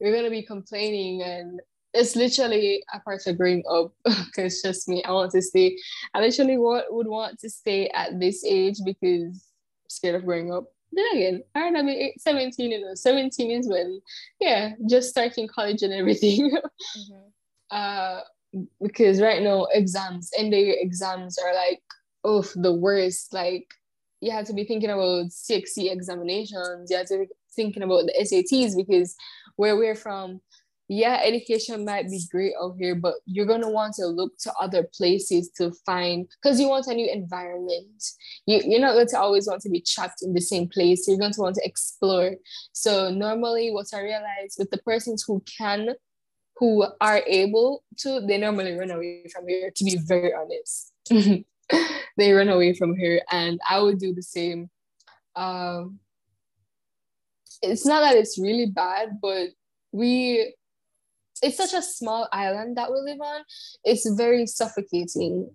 You're gonna be complaining and it's literally a part of growing up [LAUGHS] because just me i want to stay i literally want, would want to stay at this age because I'm scared of growing up then again i don't know 17 you know 17 is when yeah just starting college and everything. [LAUGHS] Mm-hmm. uh because right now exams end of year exams are like oh the worst. Like you have to be thinking about CXC examinations. You have to be thinking about the SATs because where we're from yeah, education might be great out here, but you're going to want to look to other places to find because you want a new environment. You, you're not going to always want to be trapped in the same place. You're going to want to explore. So, normally, what I realize with the persons who can, who are able to, they normally run away from here, to be very honest. [LAUGHS] they run away from here, and I would do the same. Um, it's not that it's really bad, but we it's such a small island that we live on. It's very suffocating.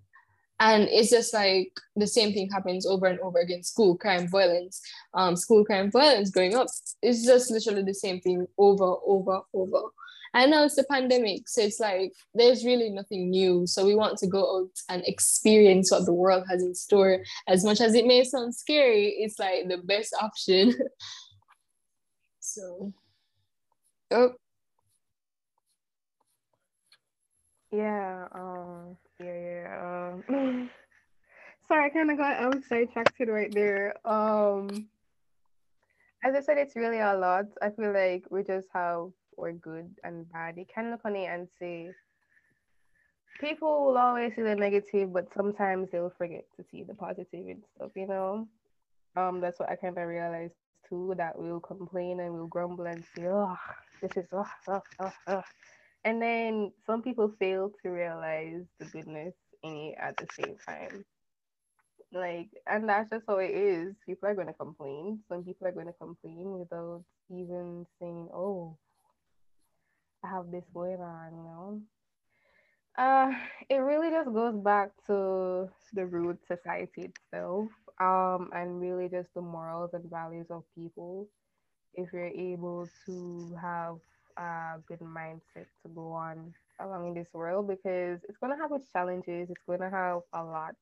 And it's just like the same thing happens over and over again. School crime, violence, um, school crime, violence growing up. It's just literally the same thing over, over, over. I know it's the pandemic, so it's like there's really nothing new. So we want to go out and experience what the world has in store. As much as it may sound scary, it's like the best option. [LAUGHS] so, oh, Yeah, um, yeah, yeah. Um, [SIGHS] sorry, I kind of got I um sidetracked right there. Um, as I said, it's really a lot. I feel like we just have our good and bad. You can look on it and say people will always see the negative, but sometimes they'll forget to see the positive and stuff. You know, um, that's what I kind of realized too. That we'll complain and we'll grumble and say, "Oh, this is oh, oh, oh, oh." And then some people fail to realize the goodness in it at the same time. Like, and that's just how it is. People are going to complain. Some people are going to complain without even saying, oh, I have this going on, you know? Uh, it really just goes back to the root society itself, um, and really just the morals and values of people. If you're able to have a good mindset to go on along in this world because it's gonna have its challenges. It's gonna have a lot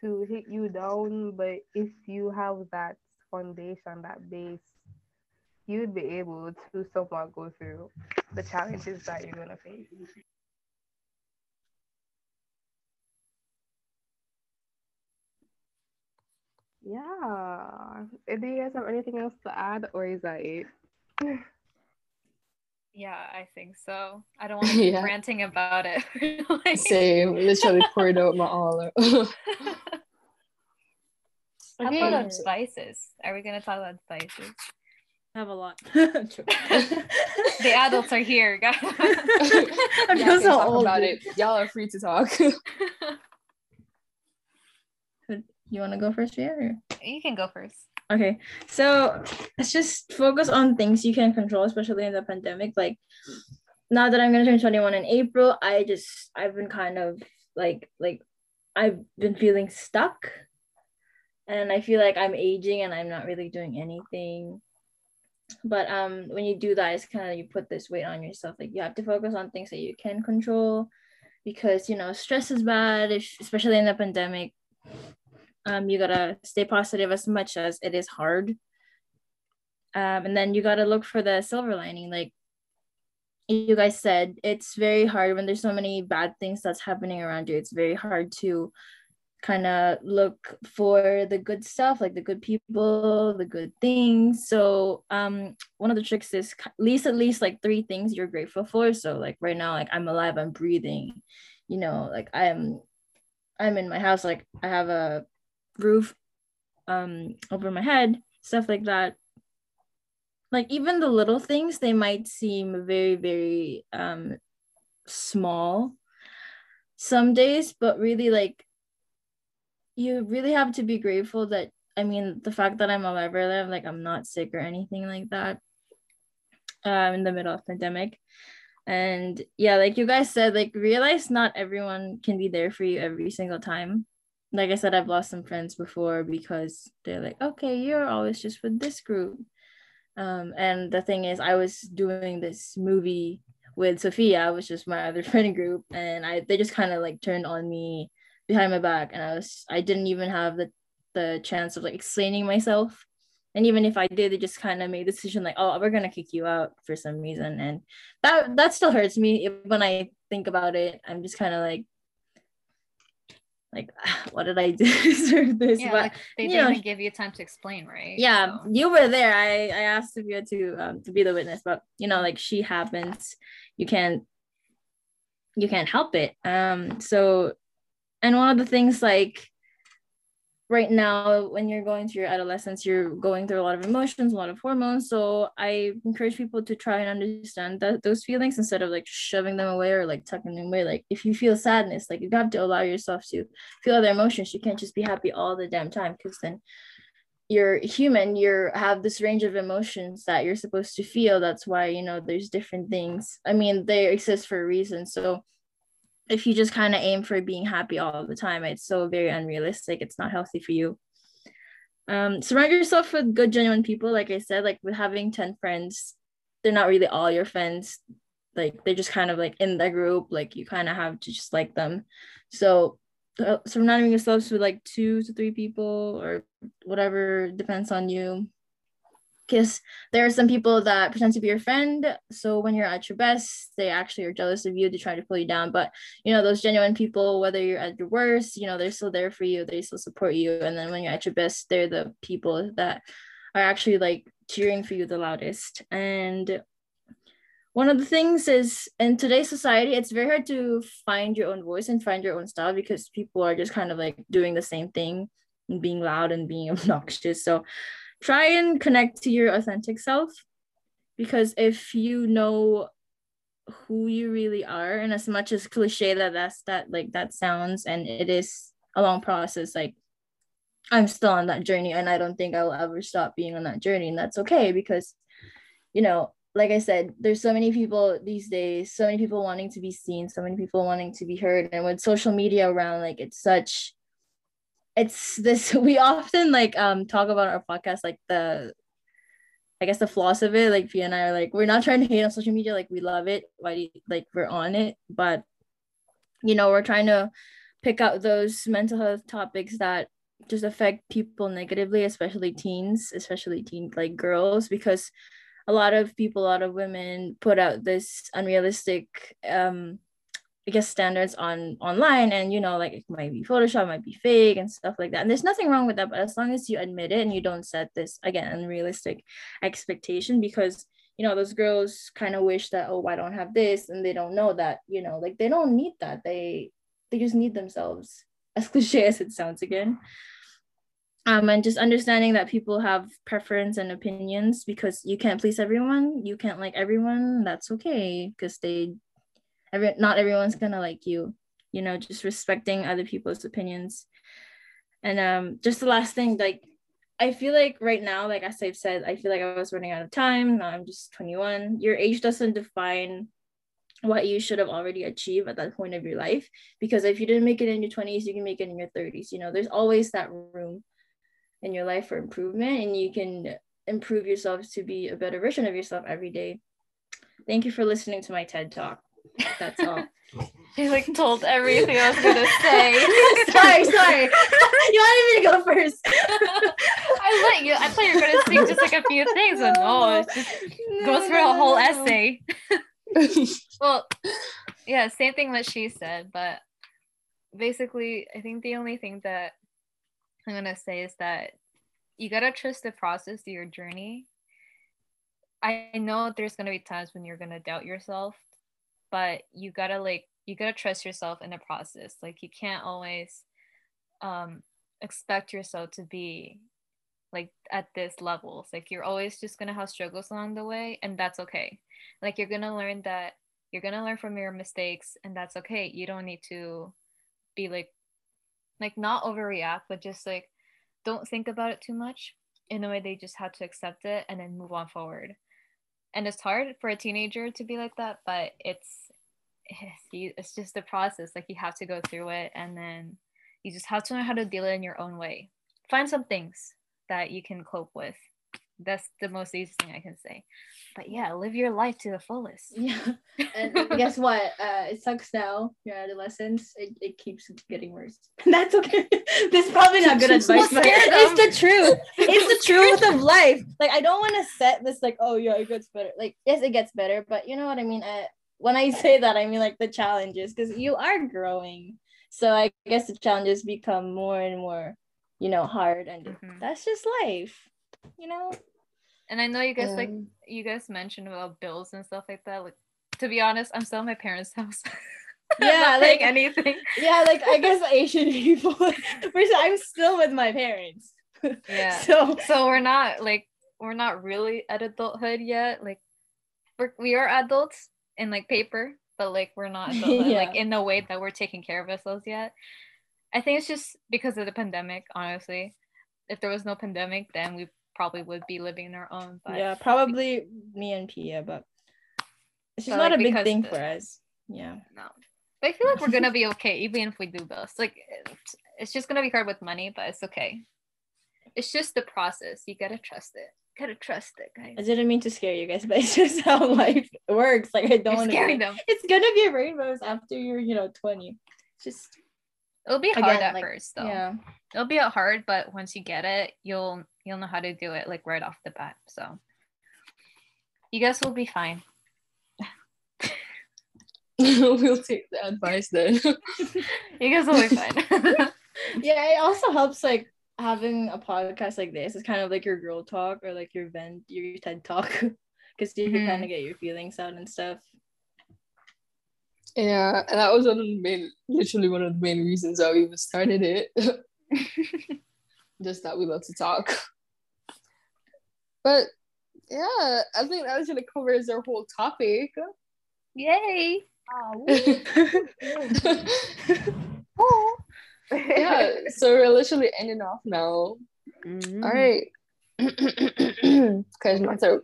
to hit you down, but if you have that foundation, that base, you'd be able to somewhat go through the challenges that you're gonna face. Yeah. Do you guys have anything else to add, or is that it? [LAUGHS] Yeah, I think so. I don't want to keep yeah. ranting about it. [LAUGHS] like... Same. Literally poured out my all. [LAUGHS] How okay. about spices? Are we gonna talk about spices? I have a lot. [LAUGHS] the adults are here, guys. I'm just so old about it. Y'all are free to talk. you want to go first, yeah? Or? You can go first. Okay, so let's just focus on things you can control, especially in the pandemic. Like now that I'm gonna turn 21 in April, I just I've been kind of like like I've been feeling stuck, and I feel like I'm aging and I'm not really doing anything. But um, when you do that, it's kind of you put this weight on yourself. Like you have to focus on things that you can control, because you know stress is bad, if, especially in the pandemic um, you gotta stay positive as much as it is hard. Um, and then you gotta look for the silver lining. Like you guys said it's very hard when there's so many bad things that's happening around you. It's very hard to kind of look for the good stuff like the good people the good things. So um one of the tricks is at least at least like three things you're grateful for. So like right now like i'm alive i'm breathing you know like i'm i'm in my house like i have a roof um over my head stuff like that. Like even the little things they might seem very very um small some days but really like you really have to be grateful that i mean the fact that i'm alive right now like i'm not sick or anything like that um in the middle of pandemic. And yeah like you guys said like realize not everyone can be there for you every single time like I said, I've lost some friends before because they're like, okay, you're always just with this group. Um, and the thing is, I was doing this movie with Sophia, which is my other [LAUGHS] friend group, and I they just kind of like turned on me behind my back, and I was I didn't even have the the chance of like explaining myself. And even if I did, they just kind of made the decision like, oh, we're gonna kick you out for some reason, and that that still hurts me when I think about it. I'm just kind of like, like, [SIGHS] what did I do [LAUGHS] deserve this? Yeah, but like they didn't know, give you time to explain, right? yeah So- you were there i i asked Sophia to um to be the witness but you know like she happens you can't you can't help it um so and one of the things like right now when you're going through your adolescence you're going through a lot of emotions a lot of hormones. So i encourage people to try and understand that those feelings instead of like shoving them away or like tucking them away. Like if you feel sadness like you have to allow yourself to feel other emotions. You can't just be happy all the damn time because then you're human. You're have this range of emotions that you're supposed to feel. That's why you know there's different things. I mean they exist for a reason. So if you just kind of aim for being happy all the time it's so very unrealistic. It's not healthy for you. Um surround yourself with good genuine people like i said like with having 10 friends they're not really all your friends. Like they're just kind of like in the group like you kind of have to just like them. So uh, surrounding yourselves with like two to three people or whatever depends on you because there are some people that pretend to be your friend so when you're at your best they actually are jealous of you to try to pull you down. But you know those genuine people whether you're at your worst you know they're still there for you they still support you. And then when you're at your best they're the people that are actually like cheering for you the loudest. And one of the things is in today's society it's very hard to find your own voice and find your own style because people are just kind of like doing the same thing and being loud and being [LAUGHS] obnoxious. So try and connect to your authentic self because if you know who you really are and as much as cliche that that's that like that sounds and it is a long process like i'm still on that journey and i don't think i will ever stop being on that journey and that's okay because you know like i said there's so many people these days so many people wanting to be seen so many people wanting to be heard and with social media around like it's such it's this [LAUGHS] we often like um talk about our podcast like the I guess the flaws of it, like Fia and I are like, we're not trying to hate on social media, like we love it, why do you, like we're on it, but you know, we're trying to pick out those mental health topics that just affect people negatively, especially teens, especially teen like girls, because a lot of people, a lot of women put out this unrealistic um I guess standards on online and you know like it might be Photoshop, might be fake and stuff like that. And there's nothing wrong with that, but as long as you admit it and you don't set this again unrealistic expectation because you know those girls kind of wish that oh I don't have this and they don't know that you know like they don't need that they they just need themselves [LAUGHS] as cliche as it sounds again um and just understanding that people have preference and opinions because you can't please everyone you can't like everyone that's okay because they every not everyone's gonna like you you know just respecting other people's opinions. And um just the last thing like i feel like right now like as i've said i feel like i was running out of time. Now i'm just 21 your age doesn't define what you should have already achieved at that point of your life because if you didn't make it in your 20s you can make it in your 30s you know? There's always that room in your life for improvement and you can improve yourself to be a better version of yourself every day. Thank you for listening to my ted talk that's all [LAUGHS] He like told everything I was gonna [LAUGHS] say. [LAUGHS] sorry sorry you wanted me to go first I let you. I thought you were gonna speak just like a few things, and oh, no, it just goes for a whole essay. well, yeah, same thing that she said, but basically, I think the only thing that I'm gonna say is that you gotta trust the process of your journey. I know there's gonna be times when you're gonna doubt yourself, but you gotta like you gotta trust yourself in the process. Like you can't always um expect yourself to be like at this levels like you're always just gonna have struggles along the way and that's okay. Like you're gonna learn that you're gonna learn from your mistakes and that's okay. You don't need to be like like not overreact but just like don't think about it too much. In a way they just have to accept it and then move on forward. And it's hard for a teenager to be like that but it's [LAUGHS] it's just the process like you have to go through it and then you just have to know how to deal it in your own way find some things that you can cope with That's the most easy thing I can say. But yeah, live your life to the fullest. [LAUGHS] Yeah. And [LAUGHS] guess what? Uh, it sucks now. Your adolescence, it, it keeps getting worse. That's okay. this is probably not good advice, Well, but it's the truth. It's the truth of life. Like I don't want to set this like, oh yeah, it gets better. Like yes, it gets better, but you know what I mean. When I say that, I mean like the challenges because you are growing. So I guess the challenges become more and more, you know, hard, and Mhm. that's just life. You know. And I know you guys like you guys mentioned about bills and stuff like that. Like to be honest, I'm still at my parents' [LAUGHS] house. Yeah, like- anything. Yeah, like I guess [LAUGHS] Asian people. I'm still with my parents. Yeah. [LAUGHS] So So we're not like we're not really at adulthood yet. Like we're we are adults in like paper, but like we're not [LAUGHS] Yeah. like in the way that we're taking care of ourselves yet. I think it's just because of the pandemic, honestly. If there was no pandemic, then we probably would be living on our own. But yeah, probably me and Pia, but it's just But, not like, a big thing the- for us. Yeah. no. But I feel like we're gonna [LAUGHS] be okay even if we do bills. Like it's, it's just gonna be hard with money, but it's okay. It's just the process. You gotta trust it. Gotta trust it, guys. I didn't mean to scare you guys, [LAUGHS] but it's just how life works. Like I don't want to. them. It's gonna be rainbows after you're, you know, twenty. Just It'll be hard Again, at like, first though. yeah. It'll be hard, but once you get it, you'll you'll know how to do it like right off the bat. So you guys will be fine. [LAUGHS] we'll take the advice then. [LAUGHS] You guys will be fine. Yeah, it also helps like having a podcast like this. is kind of like your girl talk or like your vent, your TED talk, [LAUGHS] because you can Mhm. kind of get your feelings out and stuff. yeah, and that was one of the main, literally one of the main reasons why we even started it. [LAUGHS] Just that we love to talk. But yeah, I think that actually covers our whole topic. Yay! [LAUGHS] yeah, [LAUGHS] so we're literally ending off now. Mhm. All right. [CLEARS THROAT] Because my throat.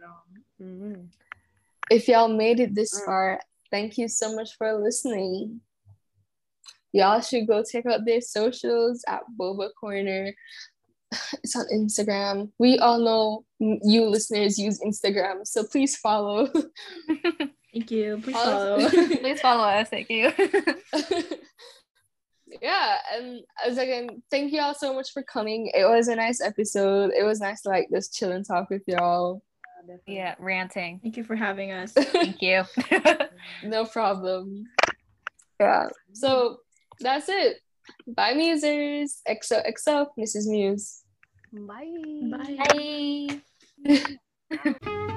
If y'all made it this far, thank you so much for listening. Y'all should go check out their socials at Boba Corner. [SIGHS] It's on Instagram. We all know you listeners use Instagram, so please follow. [LAUGHS] Thank you. Please Follow- follow. [LAUGHS] Please follow us. Thank you. Yeah, and as again, thank you all so much for coming. It was a nice episode. It was nice to like just chill and talk with y'all. yeah, ranting. Thank you for having us. [LAUGHS] Thank you. No problem. Yeah. So that's it. Bye, musers. XOXO, Mrs. Muse. Bye. Bye. Bye. [LAUGHS]